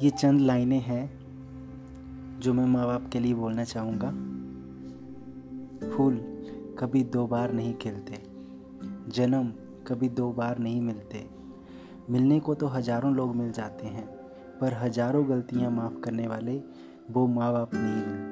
ये चंद लाइनें हैं जो मैं माँ बाप के लिए बोलना चाहूँगा। फूल कभी दो बार नहीं खिलते, जन्म कभी दो बार नहीं मिलते। मिलने को तो हज़ारों लोग मिल जाते हैं, पर हज़ारों गलतियाँ माफ़ करने वाले वो माँ बाप नहीं मिलते।